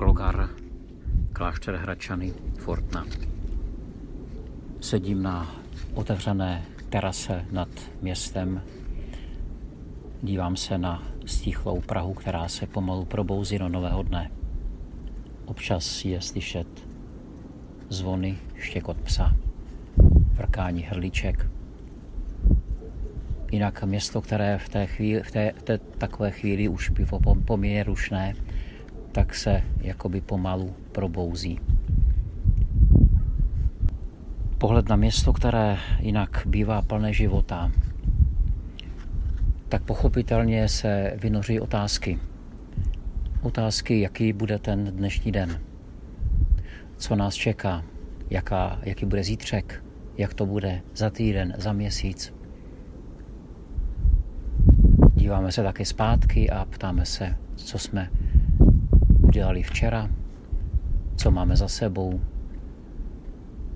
Glogar, klášter Hračany, Fortna. Sedím na otevřené terase nad městem. Dívám se na stichlou Prahu, která se pomalu probouzí do nového dne. Občas je slyšet zvony, štěkot psa, vrkání hrlíček. Jinak město, které v té, chvíli, v té, v té takové chvíli už bylo poměrně rušné, tak se jakoby pomalu probouzí. Pohled na město, které jinak bývá plné života, tak pochopitelně se vynoří otázky. Otázky, jaký bude ten dnešní den, co nás čeká, jaká, jaký bude zítřek, jak to bude za týden, za měsíc. Díváme se také zpátky a ptáme se, co jsme udělali včera, co máme za sebou.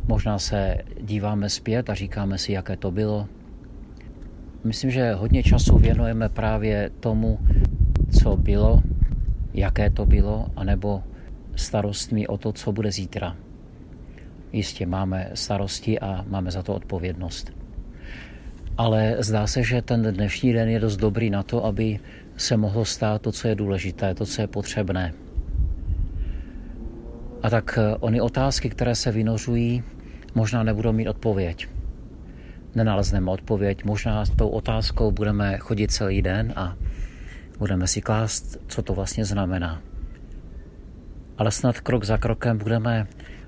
Možná se díváme zpět a říkáme si, jaké to bylo. Myslím, že hodně času věnujeme právě tomu, co bylo, jaké to bylo, anebo starostmi o to, co bude zítra. Jistě máme starosti a máme za to odpovědnost. Ale zdá se, že ten dnešní den je dost dobrý na to, aby se mohlo stát to, co je důležité, to, co je potřebné. A tak eh, ony otázky, které se vynořují, možná nebudou mít odpověď. Nenalezneme odpověď, možná s tou otázkou budeme chodit celý den a budeme si klást, co to vlastně znamená. Ale snad krok za krokem budeme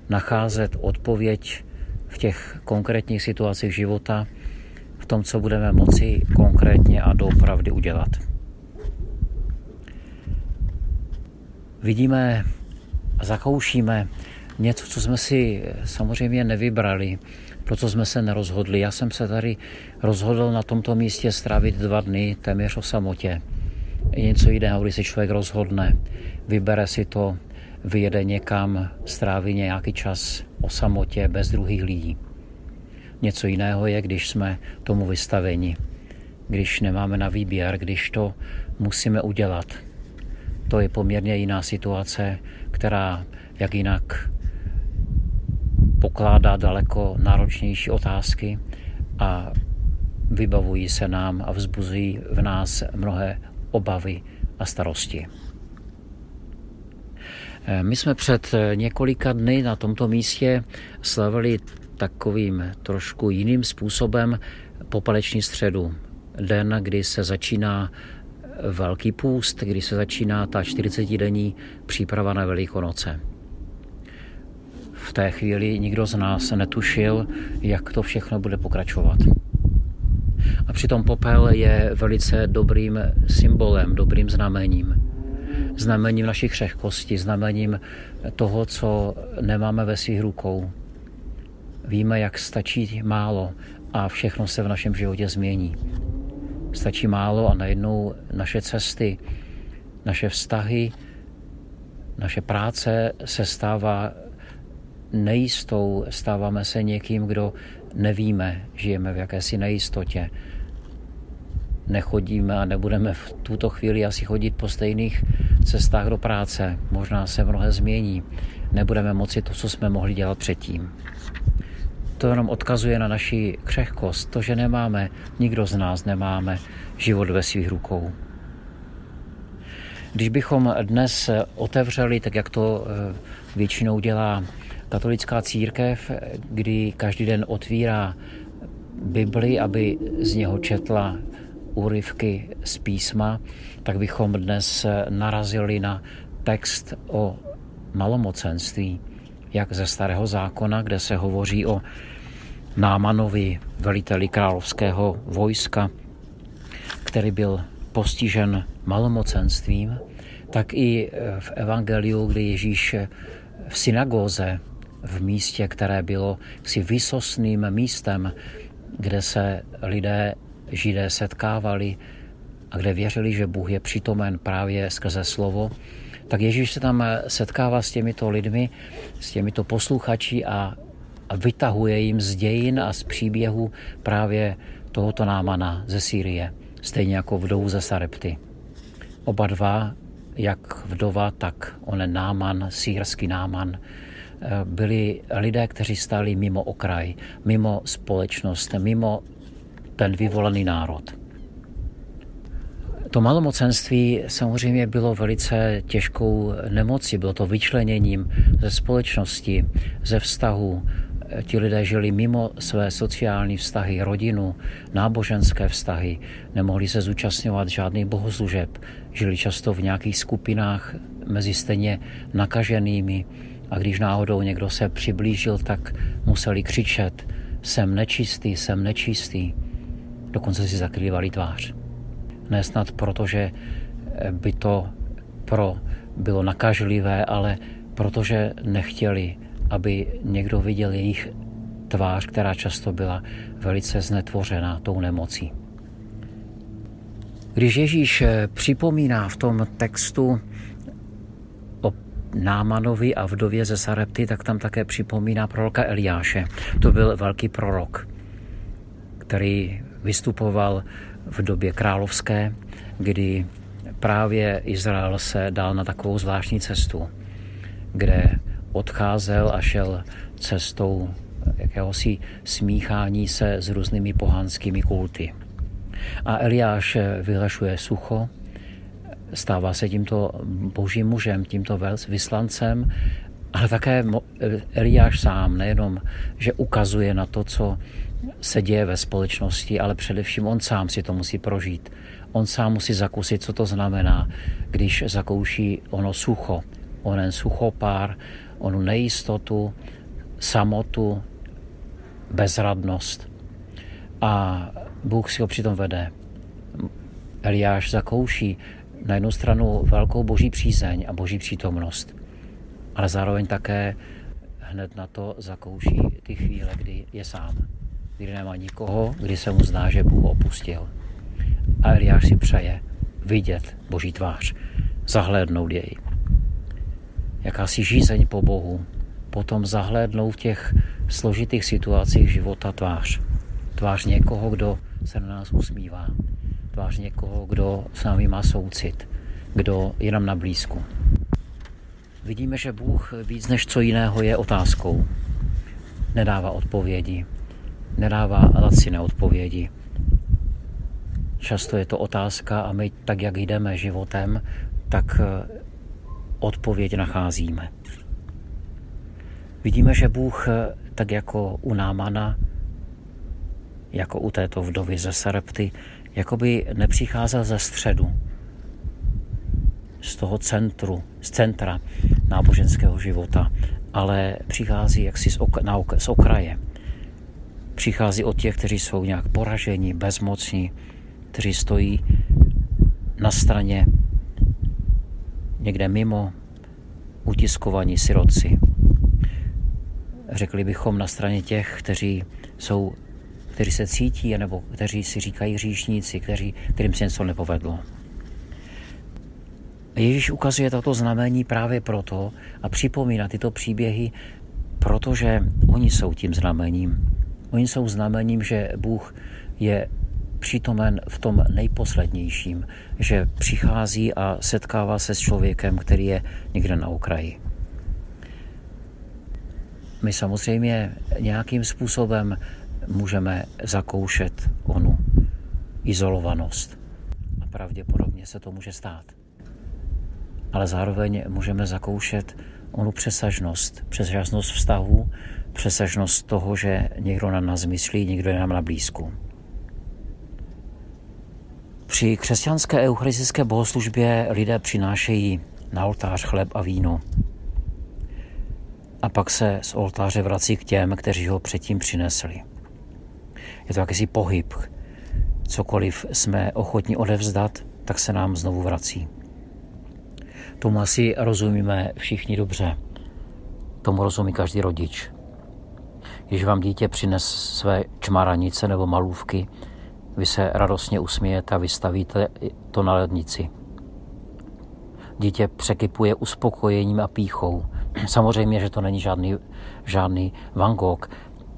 nacházet odpověď v těch konkrétních situacích života, v tom, co budeme moci konkrétně a doopravdy udělat. Vidíme zakoušíme něco, co jsme si samozřejmě nevybrali, pro co jsme se nerozhodli. Já jsem se tady rozhodl na tomto místě strávit dva dny téměř o samotě. Je něco jiného, když se člověk rozhodne, vybere si to, vyjede někam, stráví nějaký čas o samotě bez druhých lidí. Něco jiného je, když jsme tomu vystaveni, když nemáme na výběr, když to musíme udělat. To je poměrně jiná situace, která jak jinak pokládá daleko náročnější otázky a vybavují se nám a vzbuzují v nás mnohé obavy a starosti. My jsme před několika dny na tomto místě slavili takovým trošku jiným způsobem popaleční středu. Den, kdy se začíná Velký půst, kdy se začíná ta 40-denní příprava na Velikonoce. V té chvíli nikdo z nás netušil, jak to všechno bude pokračovat. A přitom popel je velice dobrým symbolem, dobrým znamením. Znamením našich křehkostí, znamením toho, co nemáme ve svých rukou. Víme, jak stačí málo a všechno se v našem životě změní. Stačí málo a najednou naše cesty, naše vztahy, naše práce se stává nejistou, stáváme se někým, kdo nevíme, žijeme v jakési nejistotě. Nechodíme a nebudeme v tuto chvíli asi chodit po stejných cestách do práce. Možná se mnohé změní. Nebudeme moci to, co jsme mohli dělat předtím. To jenom odkazuje na naši křehkost, to, že nemáme, nikdo z nás nemáme život ve svých rukou. Když bychom dnes otevřeli, tak jak to eh, většinou dělá katolická církev, kdy každý den otvírá Bibli, aby z něho četla úryvky z písma, tak bychom dnes narazili na text o malomocenství jak ze starého zákona, kde se hovoří o Námanovi, veliteli královského vojska, který byl postižen malomocenstvím, tak i v Evangeliu, kdy Ježíš v synagóze, v místě, které bylo si vysosným místem, kde se lidé, židé setkávali a kde věřili, že Bůh je přítomen právě skrze slovo, tak Ježíš se tam setkává s těmito lidmi, s těmito posluchači a, a vytahuje jim z dějin a z příběhu právě tohoto námana ze Sýrie, stejně jako vdovu ze Sarepty. Oba dva jak vdova, tak onen náman, sírský náman, eh, byli lidé, kteří stáli mimo okraj, mimo společnost, mimo ten vyvolený národ. To malomocenství samozřejmě bylo velice těžkou nemocí, bylo to vyčleněním ze společnosti, ze vztahu. Ti lidé žili mimo své sociální vztahy, rodinu, náboženské vztahy, nemohli se zúčastňovat žádných bohoslužeb, žili často v nějakých skupinách mezi stejně nakaženými a když náhodou někdo se přiblížil, tak museli křičet jsem nečistý, jsem nečistý. Dokonce si zakrývali tvář. Nesnad proto, že by to pro bylo nakažlivé, ale protože nechtěli, aby někdo viděl jejich tvář, která často byla velice znetvořená tou nemocí. Když Ježíš připomíná v tom textu o Námanovi a vdově ze Sarepty, tak tam také připomíná proroka Eliáše. To byl velký prorok, který vystupoval v době královské, kdy právě Izrael se dal na takovou zvláštní cestu, kde odcházel a šel cestou jakéhosi smíchání se s různými pohanskými kulty. A Eliáš vyhlašuje sucho, stává se tímto božím mužem, tímto vyslancem, ale také Eliáš sám nejenom, že ukazuje na to, co se děje ve společnosti, ale především on sám si to musí prožít. On sám musí zakusit, co to znamená, když zakouší ono sucho, onen suchopár, onu nejistotu, samotu, bezradnost. A Bůh si ho přitom vede. Eliáš zakouší na jednu stranu velkou boží přízeň a boží přítomnost, ale zároveň také hned na to zakouší ty chvíle, kdy je sám kdy nemá nikoho, kdy se mu zdá, že Bůh opustil. A Eliáš si přeje vidět Boží tvář, zahlédnout jej. Jakási žízeň po Bohu, potom zahlédnout v těch složitých situacích života tvář. Tvář někoho, kdo se na nás usmívá. Tvář někoho, kdo s námi má soucit, kdo je nám na blízku. Vidíme, že Bůh víc než co jiného je otázkou. Nedává odpovědi, nedává laciné odpovědi. Často je to otázka a my tak, jak jdeme životem, tak odpověď nacházíme. Vidíme, že Bůh, eh, tak jako u Námana, jako u této vdovy ze Sarepty, jakoby nepřicházel ze středu, z toho centru, z centra náboženského života, ale přichází jaksi z, ok, na ok, z okraje přichází od těch, kteří jsou nějak poraženi, bezmocní, kteří stojí na straně někde mimo, utiskovaní siroci. Řekli bychom na straně těch, kteří jsou kteří se cítí, nebo kteří si říkají říšníci, kteří, kterým se něco nepovedlo. Ježíš ukazuje tato znamení právě proto a připomíná tyto příběhy, protože oni jsou tím znamením. Oni jsou znamením, že Bůh je přítomen v tom nejposlednějším, že přichází a setkává se s člověkem, který je někde na okraji. My samozřejmě nějakým způsobem můžeme zakoušet onu izolovanost. A pravděpodobně se to může stát. Ale zároveň můžeme zakoušet onu přesažnost, přesažnost vztahu, přesažnost toho, že někdo na nás myslí, někdo je nám na blízku. Při křesťanské eucharistické bohoslužbě lidé přinášejí na oltář chleb a víno. A pak se z oltáře vrací k těm, kteří ho předtím přinesli. Je to jakýsi pohyb. Cokoliv jsme ochotni odevzdat, tak se nám znovu vrací. Tomu asi rozumíme všichni dobře. Tomu rozumí každý rodič. Když vám dítě přines své čmaranice nebo malůvky, vy se radostně usmějete a vystavíte to na lednici. Dítě překypuje uspokojením a píchou. Samozřejmě, že to není žádný, žádný Van Gogh,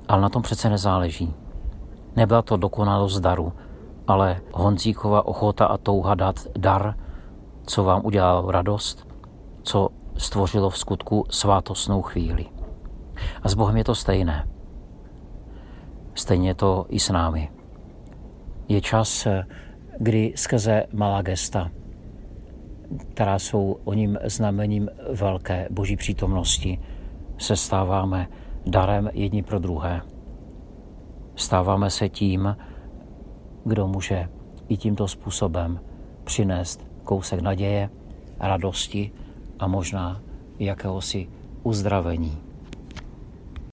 ale na tom přece nezáleží. Nebyla to dokonalost daru, ale Honzíkova ochota a touha dát dar, co vám udělalo radost, co stvořilo v skutku svátostnou chvíli. A s Bohem je to stejné. Stejně to i s námi. Je čas, kdy skrze malá gesta, která jsou o ním znamením velké boží přítomnosti, se stáváme darem jedni pro druhé. Stáváme se tím, kdo může i tímto způsobem přinést kousek naděje, radosti a možná jakéhosi uzdravení.